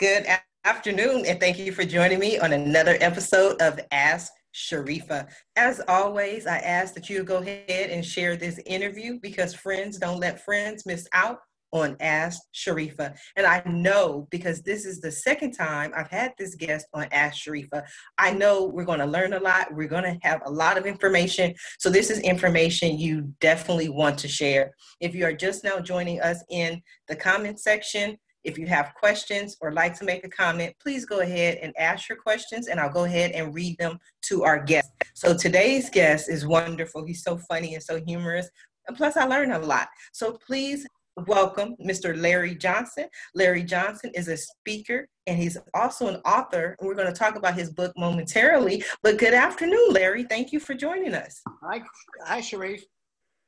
Good afternoon, and thank you for joining me on another episode of Ask Sharifa. As always, I ask that you go ahead and share this interview because friends don't let friends miss out on Ask Sharifa. And I know because this is the second time I've had this guest on Ask Sharifa, I know we're going to learn a lot. We're going to have a lot of information. So, this is information you definitely want to share. If you are just now joining us in the comment section, if you have questions or like to make a comment, please go ahead and ask your questions and I'll go ahead and read them to our guest. So today's guest is wonderful. He's so funny and so humorous. And plus, I learned a lot. So please welcome Mr. Larry Johnson. Larry Johnson is a speaker and he's also an author. And we're going to talk about his book momentarily. But good afternoon, Larry. Thank you for joining us. Hi, hi Sharif.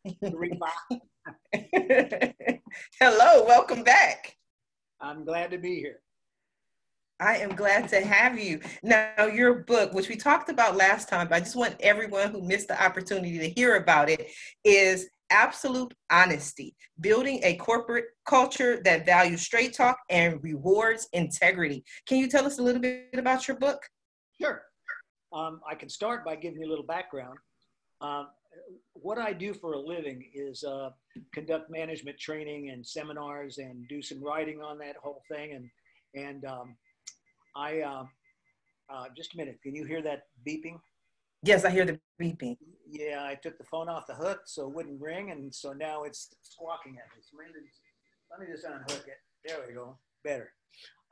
Hello, welcome back. I'm glad to be here. I am glad to have you. Now, your book, which we talked about last time, but I just want everyone who missed the opportunity to hear about it, is Absolute Honesty Building a Corporate Culture That Values Straight Talk and Rewards Integrity. Can you tell us a little bit about your book? Sure. Um, I can start by giving you a little background. Um, what I do for a living is uh, conduct management training and seminars and do some writing on that whole thing. And and um, I uh, uh, just a minute. Can you hear that beeping? Yes, I hear the beeping. Yeah, I took the phone off the hook so it wouldn't ring, and so now it's squawking at me. So let me just unhook it. There we go. Better.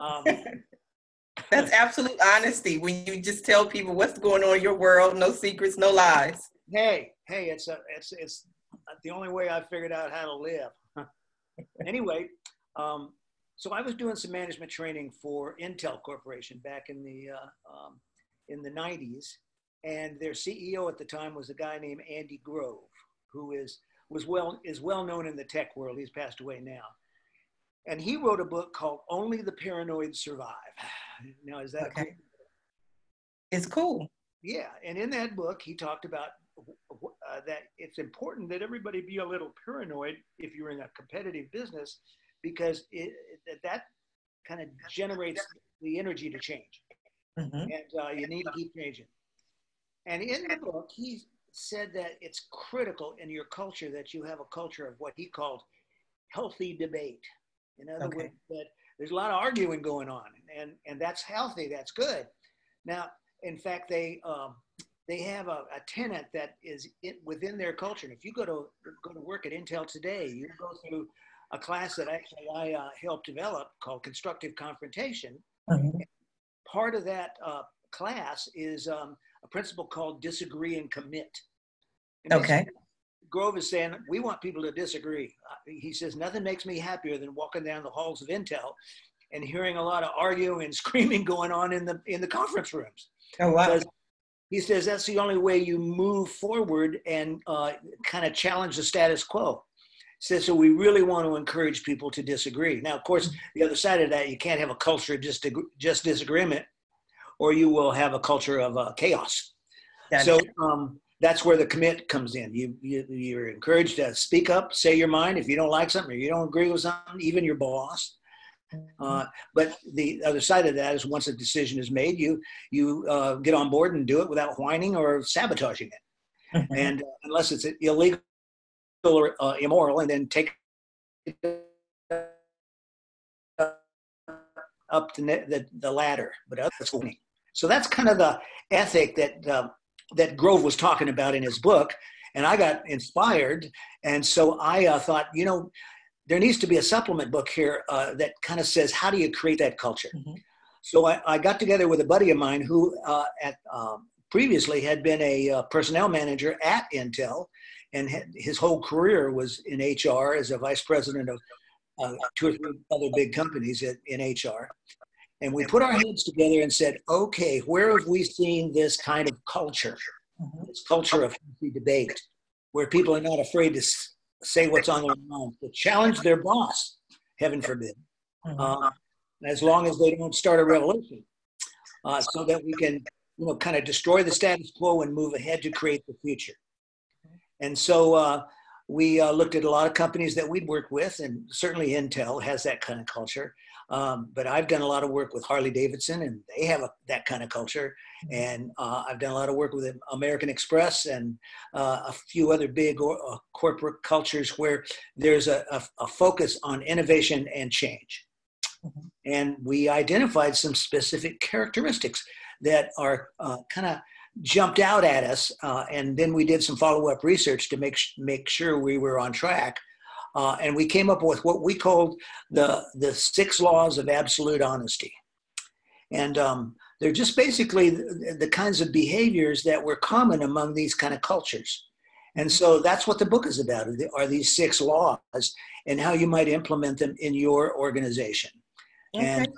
Um, That's absolute honesty when you just tell people what's going on in your world, no secrets, no lies hey, hey, it's a, it's, it's the only way I figured out how to live. anyway, um, so I was doing some management training for Intel Corporation back in the uh, um, in the 90s, and their CEO at the time was a guy named Andy Grove, who is was well is well known in the tech world. He's passed away now, and he wrote a book called "Only the Paranoid Survive." Now, is that okay? Cool? It's cool. Yeah, and in that book, he talked about uh, that it's important that everybody be a little paranoid if you're in a competitive business because it, that kind of generates the energy to change mm-hmm. and uh, you need to keep changing and in the book he said that it's critical in your culture that you have a culture of what he called healthy debate in other okay. words that there's a lot of arguing going on and and that's healthy that's good now in fact they um, they have a, a tenant that is it, within their culture. And if you go to go to work at Intel today, you go through a class that actually I uh, helped develop called Constructive Confrontation. Mm-hmm. Part of that uh, class is um, a principle called Disagree and Commit. And okay. Grove is saying we want people to disagree. Uh, he says nothing makes me happier than walking down the halls of Intel and hearing a lot of arguing and screaming going on in the in the conference rooms. Oh wow! Because he says that's the only way you move forward and uh, kind of challenge the status quo. He says so. We really want to encourage people to disagree. Now, of course, the other side of that, you can't have a culture of just just disagreement, or you will have a culture of uh, chaos. That's so um, that's where the commit comes in. You, you you're encouraged to speak up, say your mind. If you don't like something or you don't agree with something, even your boss, uh, but the other side of that is once a decision is made, you you uh, get on board and do it without whining or sabotaging it, mm-hmm. and uh, unless it's illegal or uh, immoral, and then take up the, the, the ladder. But that's winning. So that's kind of the ethic that uh, that Grove was talking about in his book, and I got inspired, and so I uh, thought, you know there needs to be a supplement book here uh, that kind of says how do you create that culture. Mm-hmm. So I, I, got together with a buddy of mine who uh, at um, previously had been a uh, personnel manager at Intel, and had, his whole career was in HR as a vice president of uh, two or three other big companies at, in HR. And we put our heads together and said, okay, where have we seen this kind of culture, mm-hmm. this culture of debate, where people are not afraid to say what's on their mind, to challenge their boss, heaven forbid, mm-hmm. uh, as long as they don't start a revolution, uh, so that we can, you know, kind of destroy the status quo and move ahead to create the future. And so uh, we uh, looked at a lot of companies that we'd worked with, and certainly Intel has that kind of culture. Um, but I've done a lot of work with Harley Davidson, and they have a, that kind of culture. Mm-hmm. And uh, I've done a lot of work with American Express and uh, a few other big or, uh, corporate cultures where there's a, a, a, focus on innovation and change. Mm-hmm. And we identified some specific characteristics that are uh, kind of jumped out at us. Uh, and then we did some follow up research to make, make sure we were on track uh, and we came up with what we called the, the six laws of absolute honesty. And um, they're just basically the, the, kinds of behaviors that were common among these kind of cultures. And so that's what the book is about, are these six laws and how you might implement them in your organization. Okay, and,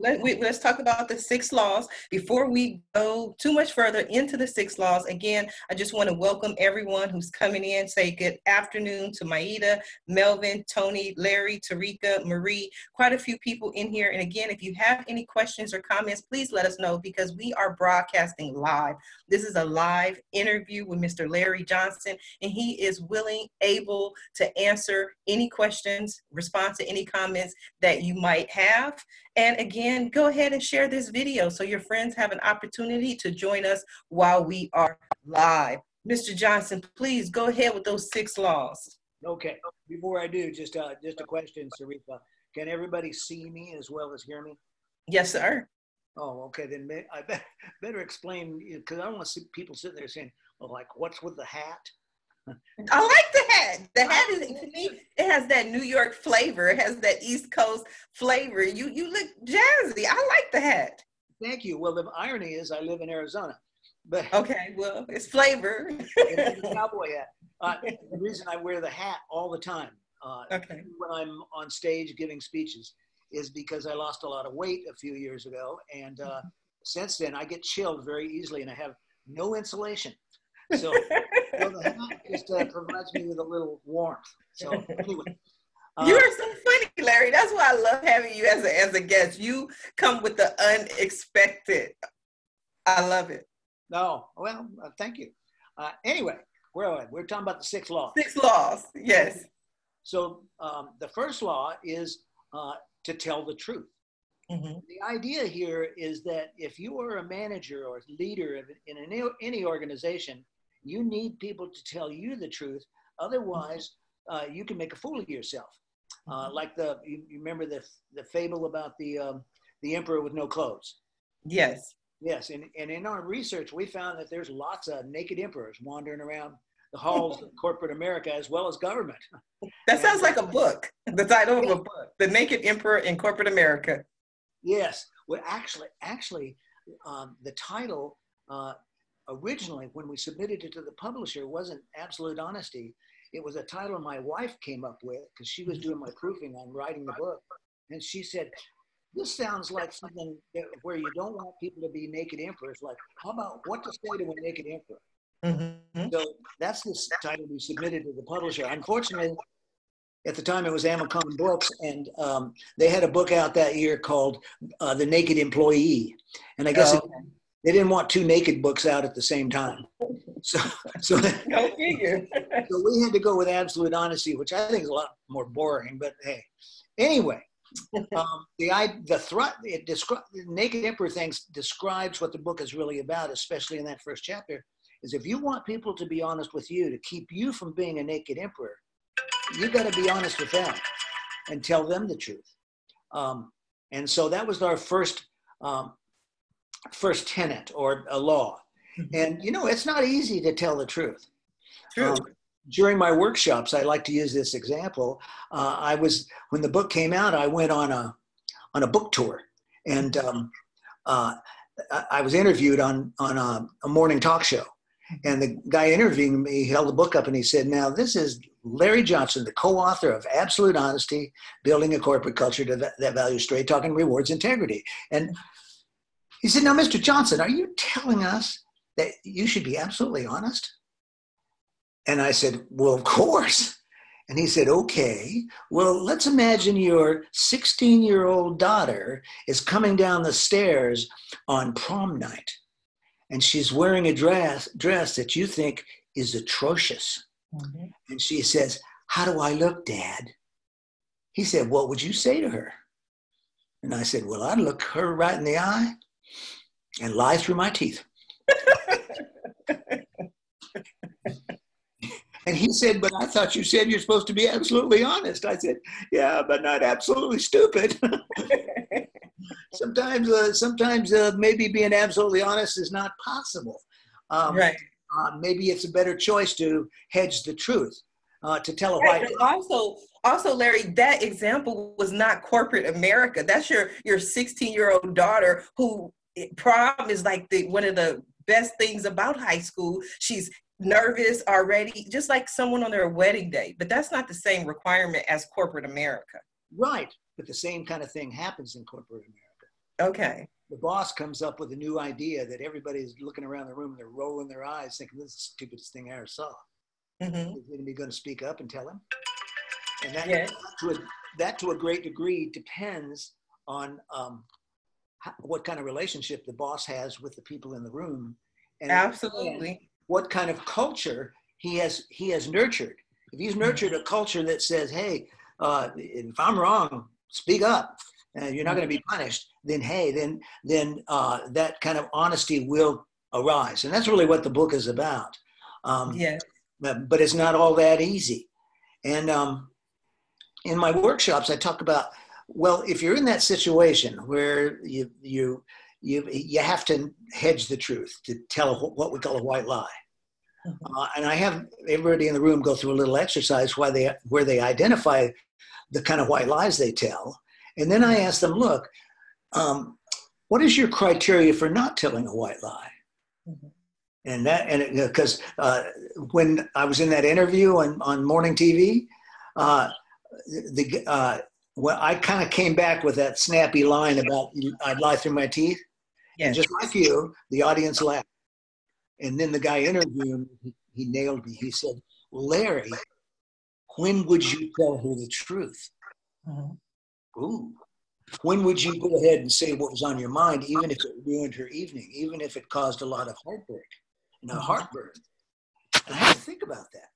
let, we, let's talk about the six laws. Before we go too much further into the six laws, again, I just want to welcome everyone who's coming in. Say good afternoon to Maida, Melvin, Tony, Larry, Tarika, Marie, quite a few people in here. And again, if you have any questions or comments, please let us know because we are broadcasting live. This is a live interview with Mr. Larry Johnson, and he is willing, able to answer any questions, respond to any comments that you might have. And again, go ahead and share this video so your friends have an opportunity to join us while we are live. Mr. Johnson, please go ahead with those six laws. Okay. Before I do, just uh, just a question, Sarita. Can everybody see me as well as hear me? Yes, sir. Oh, okay. Then I better explain because I don't want to see people sitting there saying, "Well, like, what's with the hat?" I like the hat. The hat is to me, it has that New York flavor. It has that East Coast flavor. You you look jazzy. I like the hat. Thank you. Well, the irony is I live in Arizona. But okay, well, it's flavor. it's a cowboy hat. Uh, the reason I wear the hat all the time, uh, okay. when I'm on stage giving speeches, is because I lost a lot of weight a few years ago, and uh, since then I get chilled very easily, and I have no insulation. So, so the hat just uh, provides me with a little warmth. So anyway. Uh, you are so funny, Larry. That's why I love having you as a as a guest. You come with the unexpected. I love it. No, well, uh, thank you. Uh, anyway, where are we? We're talking about the six laws. Six laws, yes. So um, the first law is uh, to tell the truth. Mm-hmm. The idea here is that if you are a manager or leader in any, any organization, you need people to tell you the truth. Otherwise, uh, you can make a fool of yourself. Uh, mm-hmm. like the you, you, remember the the fable about the um, the emperor with no clothes. Yes. Yes, and, and in our research, we found that there's lots of naked emperors wandering around the halls of corporate America as well as government. That sounds like a book. The title of a book, "The Naked Emperor in Corporate America." Yes. Well, actually, actually, um, the title uh, originally, when we submitted it to the publisher, wasn't Absolute Honesty. It was a title my wife came up with because she was doing my proofing on writing the book. And she said, This sounds like something that, where you don't want people to be naked emperors. Like, how about what to say to a naked emperor? Mm-hmm. So that's the title we submitted to the publisher. Unfortunately, at the time it was AMACOM Books, and um, they had a book out that year called uh, The Naked Employee. And I guess oh, it, they didn't want two naked books out at the same time. So, so, no figure. so we had to go with absolute honesty, which I think is a lot more boring. But hey, anyway, um, the the threat it describes the naked emperor things describes what the book is really about, especially in that first chapter. Is if you want people to be honest with you to keep you from being a naked emperor, you got to be honest with them and tell them the truth. Um, and so that was our first um, first tenet or a law. Mm-hmm. And you know, it's not easy to tell the truth. True. Um, during my workshops, I like to use this example. Uh, I was when the book came out, I went on a on a book tour, and um, uh, I was interviewed on on a, a, morning talk show. And the guy interviewing me held the book up and he said, "Now this is Larry Johnson, the co-author of Absolute Honesty: Building a Corporate Culture that values straight talk and rewards integrity." And he said, Now, Mr. Johnson, are you telling us that you should be absolutely honest? And I said, Well, of course. And he said, Okay, well, let's imagine your 16 year old daughter is coming down the stairs on prom night, and she's wearing a dress, dress that you think is atrocious. Mm-hmm. And she says, How do I look, Dad? He said, What would you say to her? And I said, Well, I'd look her right in the eye and lie through my teeth. and he said, But I thought you said you're supposed to be absolutely honest. I said, Yeah, but not absolutely stupid. sometimes, uh, sometimes uh, maybe being absolutely honest is not possible. Um, right. Uh, maybe it's a better choice to hedge the truth, uh, to tell a right, white. Also, also, Larry, that example was not corporate America. That's your your 16 year old daughter who prom is like the one of the best things about high school. She's nervous already, just like someone on their wedding day. But that's not the same requirement as corporate America. Right, but the same kind of thing happens in corporate America. Okay the boss comes up with a new idea that everybody's looking around the room and they're rolling their eyes thinking this is the stupidest thing I ever saw. Mm-hmm. Is anybody going to speak up and tell him? And that, yes. to, a, that to a great degree depends on um, what kind of relationship the boss has with the people in the room. And Absolutely. What kind of culture he has he has nurtured. If he's nurtured a culture that says, "Hey, uh, if I'm wrong, speak up," and you're not going to be punished, then hey, then then uh, that kind of honesty will arise, and that's really what the book is about. Um, yeah. But, but, it's not all that easy, and um, in my workshops, I talk about well, if you're in that situation where you you you you have to hedge the truth to tell what we call a white lie. Mm-hmm. Uh, and I have everybody in the room go through a little exercise where they where they identify the kind of white lies they tell, and then I ask them, look, um, what is your criteria for not telling a white lie? Mm-hmm. And that, and because uh, when I was in that interview on, on morning TV, uh, the uh, well, I kind of came back with that snappy line about I'd lie through my teeth. Yes. And just like you, the audience laughed. And then the guy interviewing me, he, he nailed me. He said, Larry, when would you tell her the truth? Mm-hmm. Ooh. When would you go ahead and say what was on your mind, even if it ruined her evening, even if it caused a lot of heartbreak and a mm-hmm. heartburn? And I had to think about that.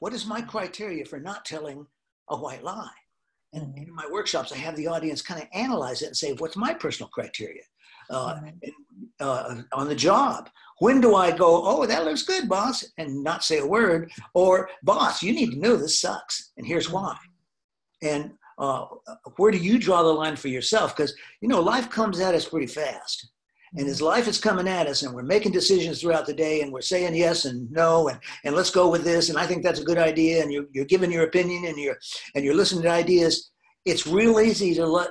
What is my criteria for not telling a white lie? And mm-hmm. in my workshops, I have the audience kind of analyze it and say, what's my personal criteria? Uh, uh, on the job, when do I go, oh, that looks good, boss, and not say a word? Or, boss, you need to know this sucks, and here's why. And uh, where do you draw the line for yourself? Because, you know, life comes at us pretty fast. And his life is coming at us and we're making decisions throughout the day and we're saying yes and no and, and let's go with this and I think that's a good idea and you're, you're giving your opinion and you're and you're listening to ideas, it's real easy to let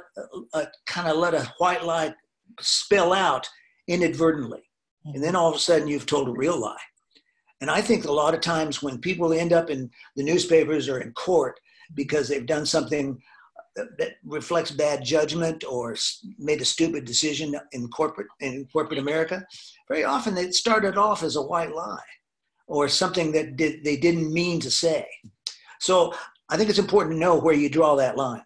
uh, kind of let a white lie spill out inadvertently. And then all of a sudden you've told a real lie. And I think a lot of times when people end up in the newspapers or in court because they've done something that reflects bad judgment or made a stupid decision in corporate in corporate America, very often it started off as a white lie or something that did, they didn't mean to say. So I think it's important to know where you draw that line.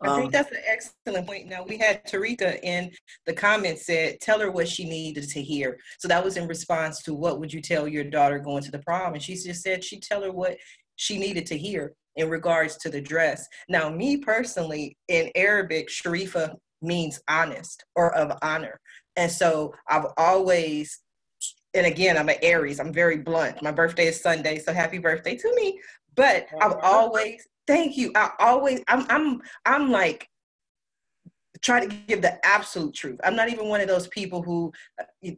I think um, that's an excellent point. Now we had Tarika in the comments said, "Tell her what she needed to hear." So that was in response to what would you tell your daughter going to the prom, and she just said she tell her what she needed to hear in regards to the dress. Now, me personally, in Arabic, Sharifa means honest or of honor. And so I've always, and again, I'm an Aries, I'm very blunt. My birthday is Sunday, so happy birthday to me. But I've always, thank you. I always, I'm, I'm, I'm like, try to give the absolute truth. I'm not even one of those people who uh,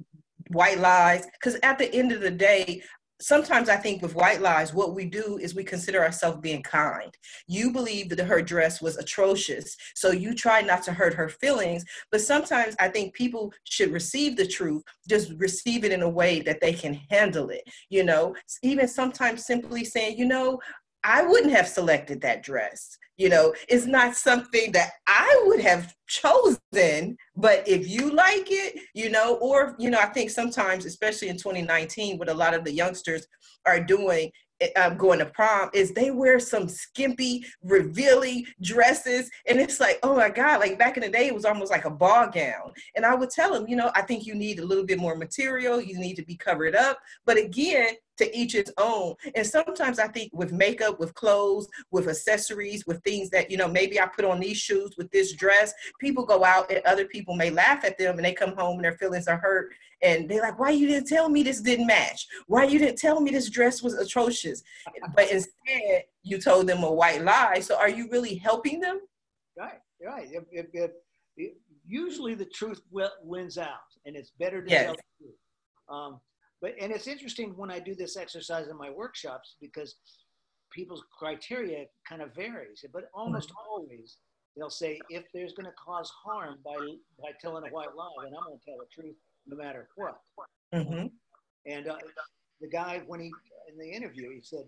white lies because at the end of the day sometimes I think with white lies, what we do is we consider ourselves being kind. You believe that her dress was atrocious, so you try not to hurt her feelings. But sometimes I think people should receive the truth, just receive it in a way that they can handle it. You know, even sometimes simply saying, you know, I wouldn't have selected that dress. You know, it's not something that I would have chosen, but if you like it, you know, or, you know, I think sometimes, especially in 2019, what a lot of the youngsters are doing um, going to prom is they wear some skimpy, revealing dresses. And it's like, oh my God, like back in the day, it was almost like a ball gown. And I would tell them, you know, I think you need a little bit more material. You need to be covered up. But again, to each its own. And sometimes I think with makeup, with clothes, with accessories, with things that, you know, maybe I put on these shoes with this dress, people go out and other people may laugh at them and they come home and their feelings are hurt. And they're like, why you didn't tell me this didn't match? Why you didn't tell me this dress was atrocious? But instead, you told them a white lie. So are you really helping them? Right, right. If, if, if, usually the truth wins out and it's better to yes. tell the truth. Um, but and it's interesting when I do this exercise in my workshops because people's criteria kind of varies, but almost mm-hmm. always they'll say if there's going to cause harm by by telling a white lie, then I'm going to tell the truth no matter what. Mm-hmm. And uh, the guy when he in the interview he said,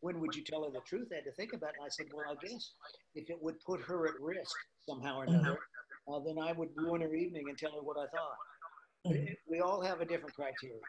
"When would you tell her the truth?" I had to think about it. And I said, "Well, I guess if it would put her at risk somehow or another, mm-hmm. uh, then I would ruin her evening and tell her what I thought." Mm-hmm. We all have a different criteria.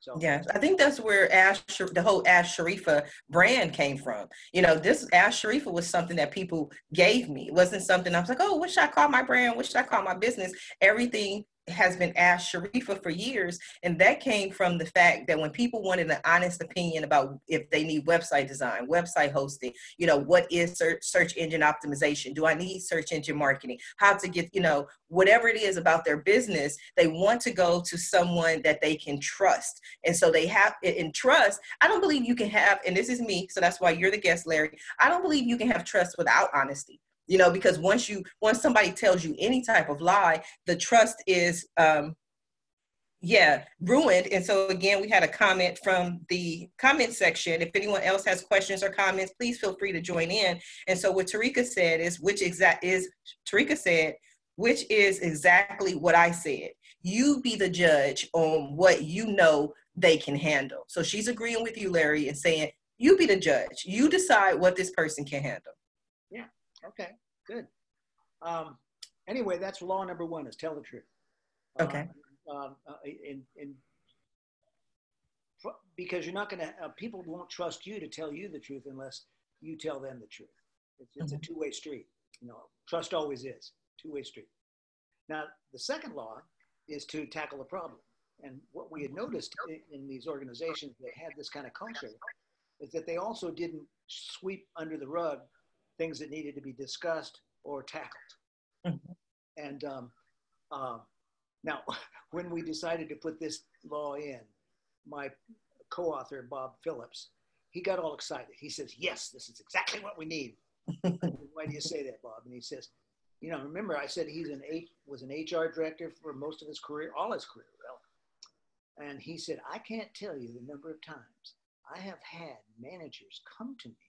So yes, I think that's where Ask, the whole Ask Sharifa brand came from. You know, this Ask Sharifa was something that people gave me. It wasn't something I was like, oh, what should I call my brand? What should I call my business? Everything has been asked Sharifa for years. And that came from the fact that when people wanted an honest opinion about if they need website design, website hosting, you know, what is search, search engine optimization? Do I need search engine marketing? How to get, you know, whatever it is about their business, they want to go to someone that they can trust. And so they have in trust. I don't believe you can have, and this is me, so that's why you're the guest, Larry. I don't believe you can have trust without honesty you know because once you once somebody tells you any type of lie the trust is um yeah ruined. And so again we had a comment from the comment section. If anyone else has questions or comments please feel free to join in. And so what tarika said is which exact is tarika said which is exactly what i said. You be the judge on what you know they can handle. So she's agreeing with you larry and saying you be the judge. You decide what this person can handle Okay, good. Um, anyway, that's law number one: is tell the truth. Okay. Um, uh, in, in, because you're not going to, uh, people won't trust you to tell you the truth unless you tell them the truth. It's, it's mm-hmm. a two-way street. You know, trust always is two-way street. Now, the second law is to tackle the problem. And what we had noticed in, in these organizations that had this kind of culture is that they also didn't sweep under the rug things that needed to be discussed or tackled. Mm-hmm. And um, uh, now, when we decided to put this law in, my co-author Bob Phillips, he got all excited. He says, "Yes, this is exactly what we need." Why do you say that, Bob? And he says, "You know, remember I said he's an H, was an HR director for most of his career, all his career, really." And he said, "I can't tell you the number of times I have had managers come to me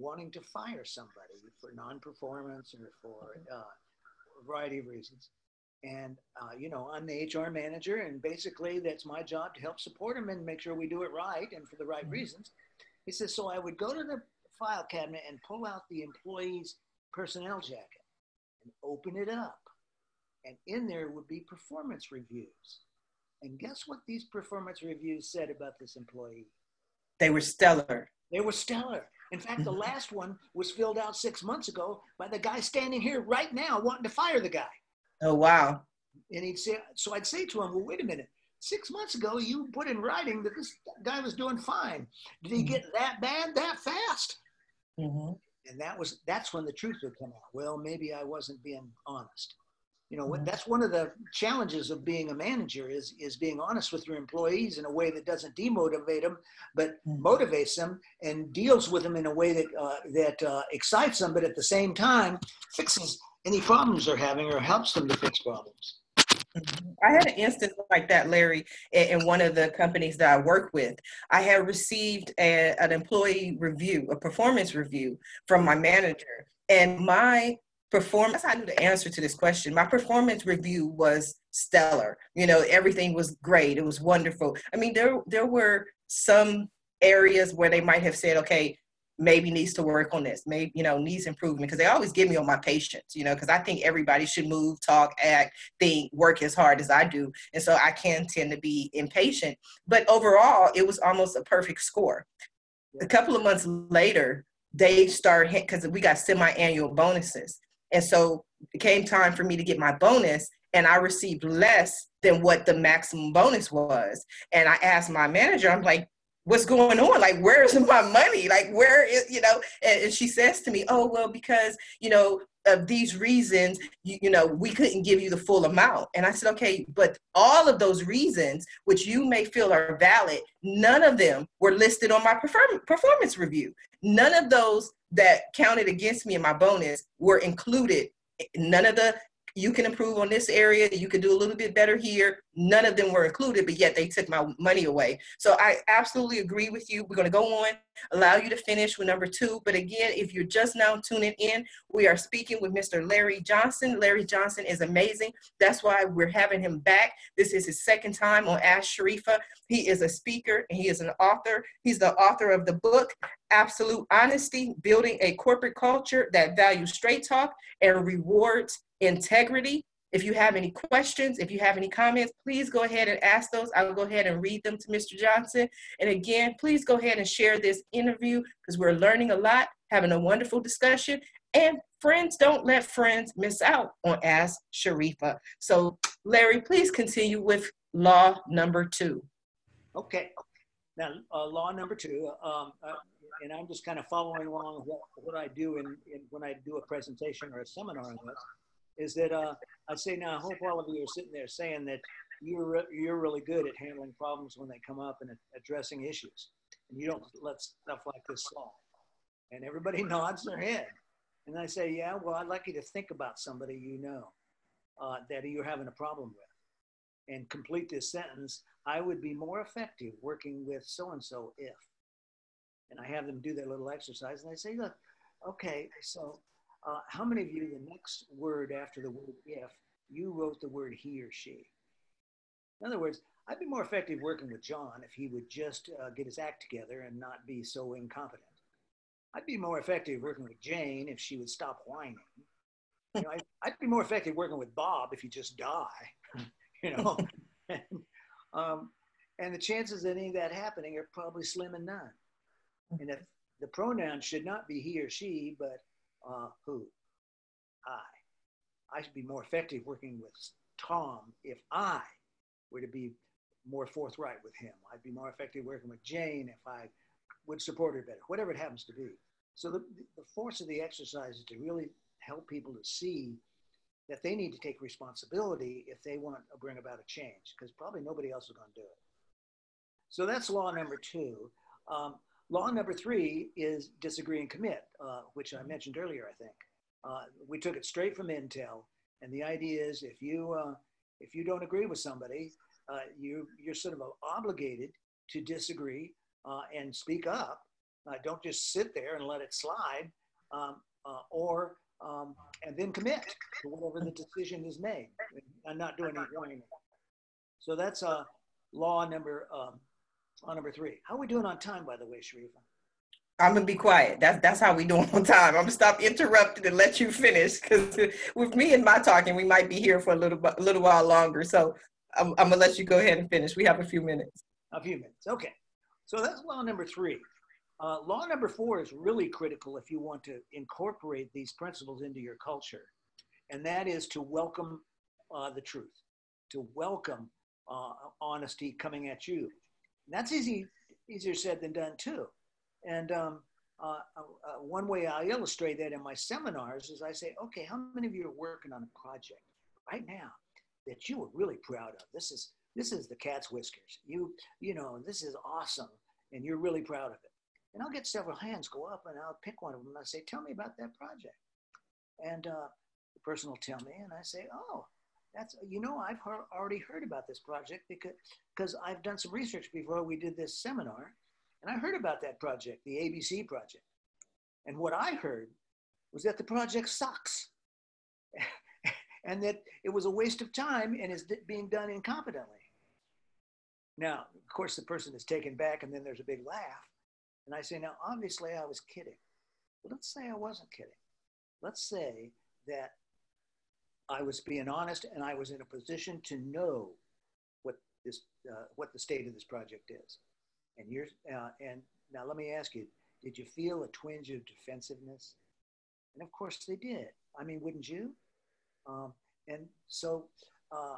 wanting to fire somebody for non-performance or for uh, a variety of reasons. And uh, you know, I'm the HR manager, and basically that's my job to help support them and make sure we do it right and for the right mm-hmm. reasons. He says, so I would go to the file cabinet and pull out the employee's personnel jacket and open it up, and in there would be performance reviews. And guess what these performance reviews said about this employee? They were stellar. They were stellar. In fact, the last one was filled out six months ago by the guy standing here right now wanting to fire the guy. Oh, wow. And he'd say, so I'd say to him, well, wait a minute. Six months ago, you put in writing that this guy was doing fine. Did he get that bad that fast? Mm-hmm. And that was that's when the truth would come out. Well, maybe I wasn't being honest you know mm-hmm. that's one of the challenges of being a manager is is being honest with your employees in a way that doesn't demotivate them but mm-hmm. motivates them and deals with them in a way that uh, that uh, excites them but at the same time fixes any problems they're having or helps them to fix problems mm-hmm. I had an instance like that, Larry, in one of the companies that I work with. I had received a, an employee review, a performance review from my manager, and my performance i knew the answer to this question. My performance review was stellar. You know everything was great. It was wonderful. I mean there there were some areas where they might have said okay maybe needs to work on this. Maybe you know needs improvement. Because they always give me on my patience you know because i think everybody should move talk act think work as hard as i do. And so i can tend to be impatient. But overall it was almost a perfect score. A couple of months later they started because we got semi-annual bonuses and so it came time for me to get my bonus, and I received less than what the maximum bonus was. And I asked my manager, I'm like, what's going on? Like where's my money? Like where is you know? And, and, she says to me oh well because you know of these reasons you, you know we couldn't give you the full amount. And i said okay but all of those reasons which you may feel are valid none of them were listed on my perform- performance review. None of those that counted against me in my bonus were included. None of the you can improve on this area you can do a little bit better here. None of them were included but yet they took my money away. So i absolutely agree with you. We're going to go on. Allow you to finish with number two. But again if you're just now tuning in we are speaking with mr larry johnson. Larry johnson is amazing. That's why we're having him back. This is his second time on ask sharifa. He is a speaker and he is an author. He's the author of the book absolute honesty building a corporate culture that values straight talk and rewards integrity. If you have any questions, if you have any comments, please go ahead and ask those. I will go ahead and read them to Mr. Johnson. And again, please go ahead and share this interview because we're learning a lot, having a wonderful discussion. And friends don't let friends miss out on Ask Sharifa. So, Larry, please continue with law number two. Okay. Now, uh, law number two, um, uh, and I'm just kind of following along what, what I do in, in, when I do a presentation or a seminar on this is that uh, I say now, I hope all of you are sitting there saying that you're, you're really good at handling problems when they come up and addressing issues. And you don't let stuff like this slide. And everybody nods their head. And I say, yeah, well, I'd like you to think about somebody you know uh, that you're having a problem with. And complete this sentence I would be more effective working with so and so if. And I have them do their little exercise. And I say, look, okay, so uh, how many of you, the next word after the word if, you wrote the word he or she? In other words, I'd be more effective working with John if he would just uh, get his act together and not be so incompetent. I'd be more effective working with Jane if she would stop whining. You know, I'd, I'd be more effective working with Bob if he just die. you know, and, um, and the chances of any of that happening are probably slim and none. And if the pronoun should not be he or she, but uh, who? I. I should be more effective working with Tom if I were to be more forthright with him. I'd be more effective working with Jane if I would support her better, whatever it happens to be. So the, the force of the exercise is to really help people to see that they need to take responsibility if they want to bring about a change, because probably nobody else is going to do it. So that's law number two. Um, Law number three is disagree and commit, uh, which I mentioned earlier, I think. Uh, we took it straight from Intel. And the idea is if you, uh, if you don't agree with somebody, uh, you, you're sort of obligated to disagree uh, and speak up. Uh, don't just sit there and let it slide um, or um, and then commit to whatever the decision is made and not do any. So that's uh, law number um, on number three. How are we doing on time, by the way, Sharifa? I'm gonna be quiet. That's that's how we doing on time. I'm gonna stop interrupting and let you finish because with me and my talking, we might be here for a little a little while longer. So I'm, I'm, gonna let you go ahead and finish. We have a few minutes. A few minutes. Okay. So that's law number three. Uh, law number four is really critical if you want to incorporate these principles into your culture, and that is to welcome uh, the truth, to welcome uh, honesty coming at you that's easy, easier said than done too. And um, uh, uh, one way I illustrate that in my seminars is I say, okay, how many of you are working on a project right now that you are really proud of? This is this is the cat's whiskers. You you know this is awesome, and you're really proud of it. And I'll get several hands go up, and I'll pick one of them. And I say, tell me about that project. And uh, the person will tell me, and I say, oh, that's you know I've heard, already heard about this project because because I've done some research before we did this seminar, and I heard about that project, the ABC project, and what I heard was that the project sucks, and that it was a waste of time and is being done incompetently. Now, of course, the person is taken back, and then there's a big laugh, and I say, now obviously I was kidding, but let's say I wasn't kidding. Let's say that I was being honest and I was in a position to know what this, uh, what the state of this project is. And you're, uh, and now let me ask you, did you feel a twinge of defensiveness? And of course they did. I mean, wouldn't you? Um, and so, uh,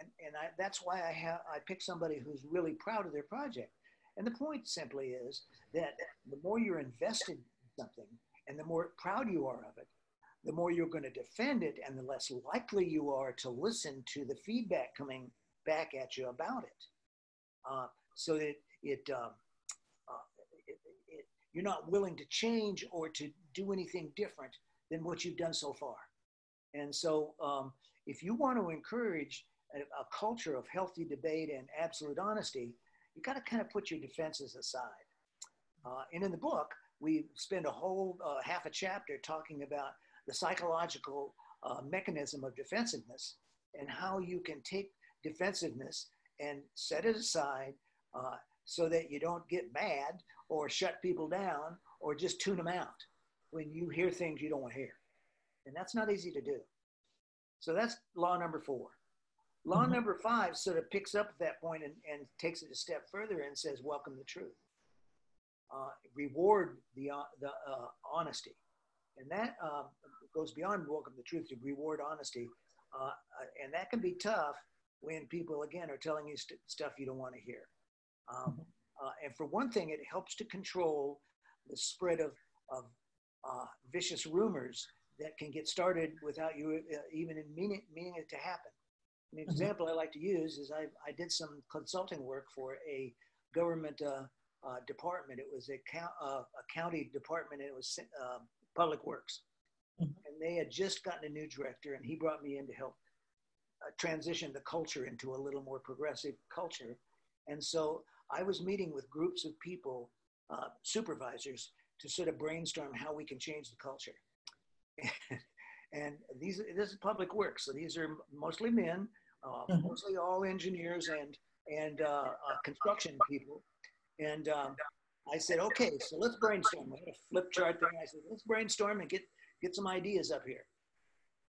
and, and I, that's why I have, I pick somebody who's really proud of their project. And the point simply is that the more you're invested in something and the more proud you are of it, the more you're going to defend it and the less likely you are to listen to the feedback coming back at you about it. Uh, so that it, um, uh, it, it, you're not willing to change or to do anything different than what you've done so far. And so um, if you want to encourage a, a culture of healthy debate and absolute honesty, you got to kind of put your defenses aside. Uh, and in the book, we spend a whole uh, half a chapter talking about the psychological uh, mechanism of defensiveness and how you can take defensiveness and set it aside uh, so that you don't get mad or shut people down or just tune them out when you hear things you don't want to hear. And that's not easy to do. So that's law number four. Law mm-hmm. number five sort of picks up at that point and, and takes it a step further and says, welcome the truth. Uh, reward the, uh, the uh, honesty. And that um, goes beyond welcome the truth to reward honesty. Uh, uh, and that can be tough when people, again, are telling you st- stuff you don't want to hear. Um, mm-hmm. and for one thing, it helps to control the spread of, of vicious rumors that can get started without you even meaning, meaning it to happen. An mm-hmm. example I like to use is I, I did some consulting work for a government uh, uh, department. It was a, uh, a county department and it was uh, public works. Mm-hmm. And they had just gotten a new director and he brought me in to help uh, transition the culture into a little more progressive culture. And so I was meeting with groups of people, uh, supervisors, to sort of brainstorm how we can change the culture. and these this is public work, so these are mostly men uh, mm-hmm. mostly all engineers and and uh, uh, construction people. And um, I said, okay, so let's brainstorm. I had a flip chart there. I said, let's brainstorm and get get some ideas up here.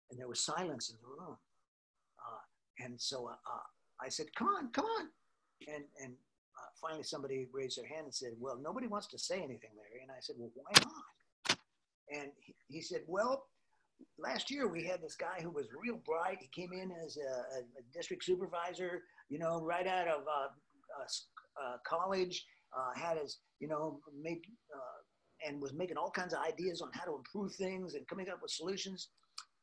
And there was silence in the room. Uh, and so uh, I said, come on, come on. And and finally somebody raised their hand and said, well, nobody wants to say anything, Larry. And I said, well, why not? And he, he said, well, last year we had this guy who was real bright. He came in as a, a district supervisor, you know, right out of uh, uh, uh, college, uh, had his, you know, made uh, and was making all kinds of ideas on how to improve things and coming up with solutions.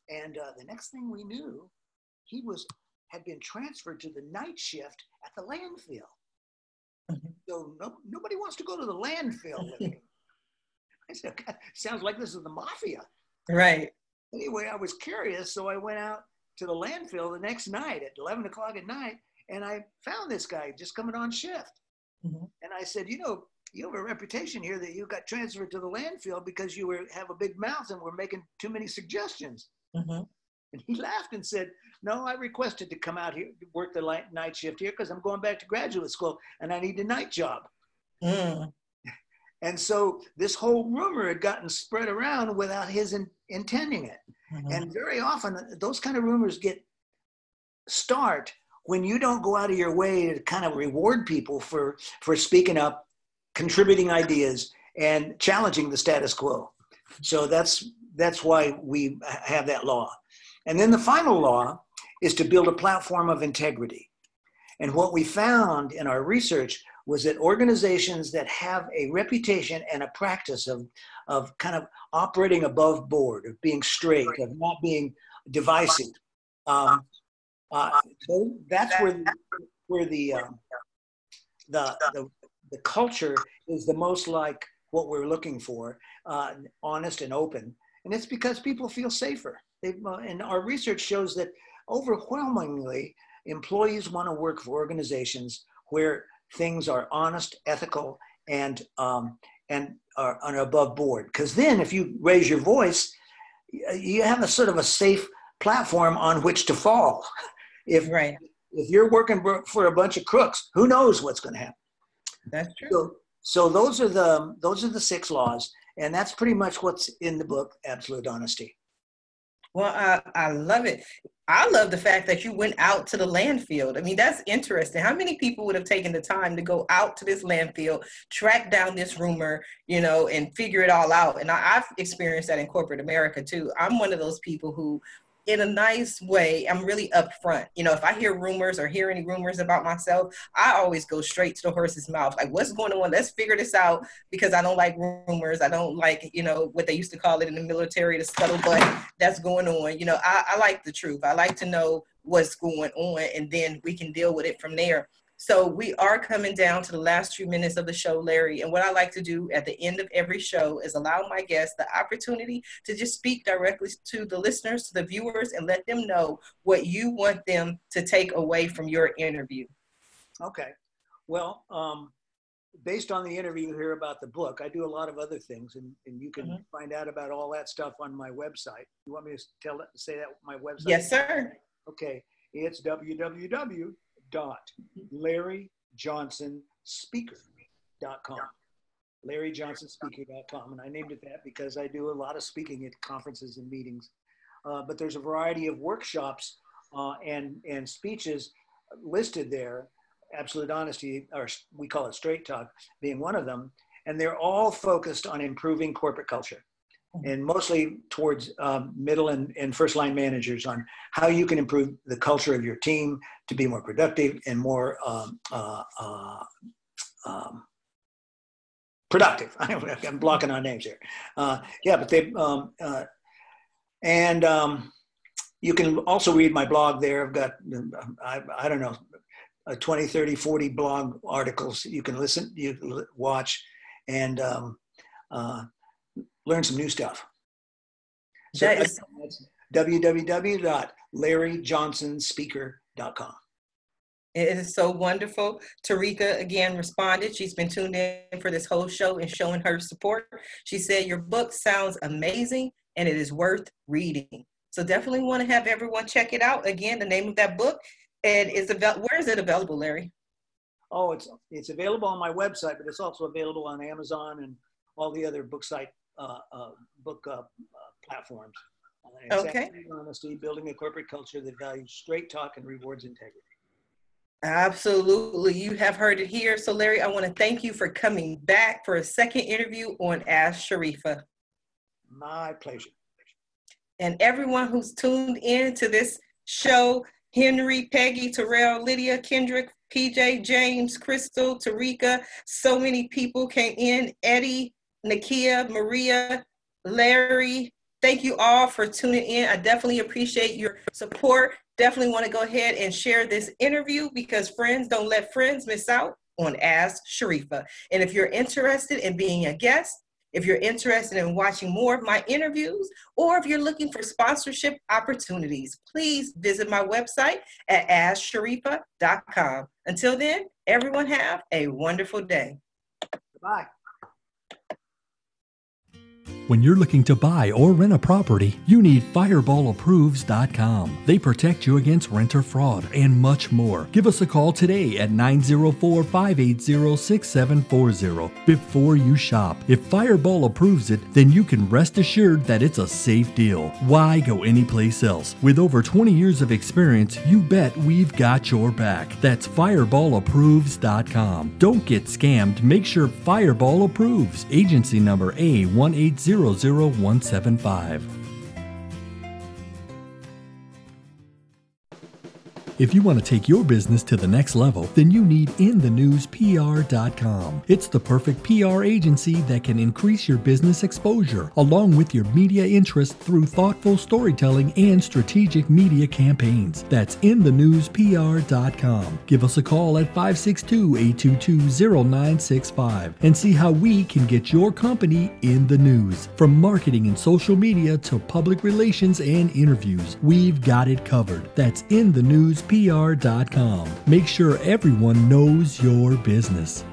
And uh, the next thing we knew, he was had been transferred to the night shift at the landfill. Mm-hmm. So no, nobody wants to go to the landfill. I said, sounds like this is the mafia. Right anyway, I was curious, so I went out to the landfill the next night at 11 o'clock at night, and I found this guy just coming on shift. Mm-hmm. And I said, you know, you have a reputation here that you got transferred to the landfill because you were have a big mouth and were making too many suggestions. Mm-hmm. And he laughed and said, "No, I requested to come out here work the light, night shift here because I'm going back to graduate school and I need a night job." Mm. And so this whole rumor had gotten spread around without his in, intending it. Mm-hmm. And very often those kind of rumors get start when you don't go out of your way to kind of reward people for for speaking up, contributing ideas and challenging the status quo. So that's that's why we have that law. And then the final law is to build a platform of integrity. And what we found in our research was that organizations that have a reputation and a practice of, of kind of operating above board, of being straight, of not being divisive, um, uh, so that's where where the, um, the, the, the culture is the most like what we're looking for, uh, honest and open. And it's because people feel safer. Uh, and our research shows that overwhelmingly, employees want to work for organizations where things are honest, ethical, and um, and are, are above board. Because then, if you raise your voice, you have a sort of a safe platform on which to fall. If right. if you're working for a bunch of crooks, who knows what's going to happen? That's true. So, so those are the those are the six laws, and that's pretty much what's in the book, Absolute Honesty. Well, I, I love it. I love the fact that you went out to the landfill. I mean, that's interesting. How many people would have taken the time to go out to this landfill, track down this rumor, you know, and figure it all out? And I, I've experienced that in corporate America too. I'm one of those people who in a nice way. I'm really upfront. You know, if I hear rumors or hear any rumors about myself, I always go straight to the horse's mouth. Like, what's going on? Let's figure this out because I don't like rumors. I don't like, you know, what they used to call it in the military, the scuttlebutt that's going on. You know, I, I like the truth. I like to know what's going on and then we can deal with it from there. So we are coming down to the last few minutes of the show, Larry. And what I like to do at the end of every show is allow my guests the opportunity to just speak directly to the listeners, to the viewers, and let them know what you want them to take away from your interview. Okay. Well, um, based on the interview here about the book, I do a lot of other things, and, and you can mm-hmm. find out about all that stuff on my website. You want me to tell say that my website? Yes, sir. Okay, it's www dot Larry Johnson Speaker.com. Larry Johnson Speaker.com. And I named it that because I do a lot of speaking at conferences and meetings. Uh, but there's a variety of workshops uh, and, and speeches listed there. Absolute honesty, or we call it straight talk, being one of them. And they're all focused on improving corporate culture and mostly towards um, middle and, and first line managers on how you can improve the culture of your team to be more productive and more um, uh, uh, um, productive. I'm blocking on names here. Uh, yeah, but they, um, uh, and um, you can also read my blog there. I've got, I, I don't know, 20, 30, 40 blog articles you can listen, you watch, and um, uh, learn some new stuff. So that is www.larryjohnsonspeaker.com. It is so wonderful. Tarika again responded. She's been tuned in for this whole show and showing her support. She said, Your book sounds amazing and it is worth reading. So definitely want to have everyone check it out. Again, the name of that book and is available. Where is it available, Larry? Oh, it's it's available on my website, but it's also available on Amazon and all the other book site book uh, platforms. okay. Honesty, building a corporate culture that values straight talk and rewards integrity. Absolutely. You have heard it here. So, Larry, I want to thank you for coming back for a second interview on Ask Sharifa. My pleasure. And everyone who's tuned in to this show Henry, Peggy, Terrell, Lydia, Kendrick, PJ, James, Crystal, Tarika, so many people came in. Eddie, Nakia, Maria, Larry, thank you all for tuning in. I definitely appreciate your support. Definitely want to go ahead and share this interview because friends don't let friends miss out on Ask Sharifa. And if you're interested in being a guest, if you're interested in watching more of my interviews, or if you're looking for sponsorship opportunities, please visit my website at asksharifa.com. Until then, everyone have a wonderful day. Bye. When you're looking to buy or rent a property, you need FireballApproves.com. They protect you against renter fraud and much more. Give us a call today at 904 580 6740 before you shop. If Fireball approves it, then you can rest assured that it's a safe deal. Why go anyplace else? With over 20 years of experience, you bet we've got your back. That's FireballApproves.com. Don't get scammed. Make sure Fireball approves. Agency number A180. 00175. If you want to take your business to the next level, then you need InTheNewsPR.com. It's the perfect PR agency that can increase your business exposure along with your media interest through thoughtful storytelling and strategic media campaigns. That's InTheNewsPR.com. Give us a call at 562 822 0965 and see how we can get your company in the news. From marketing and social media to public relations and interviews, we've got it covered. That's in the news PR.com. Make sure everyone knows your business.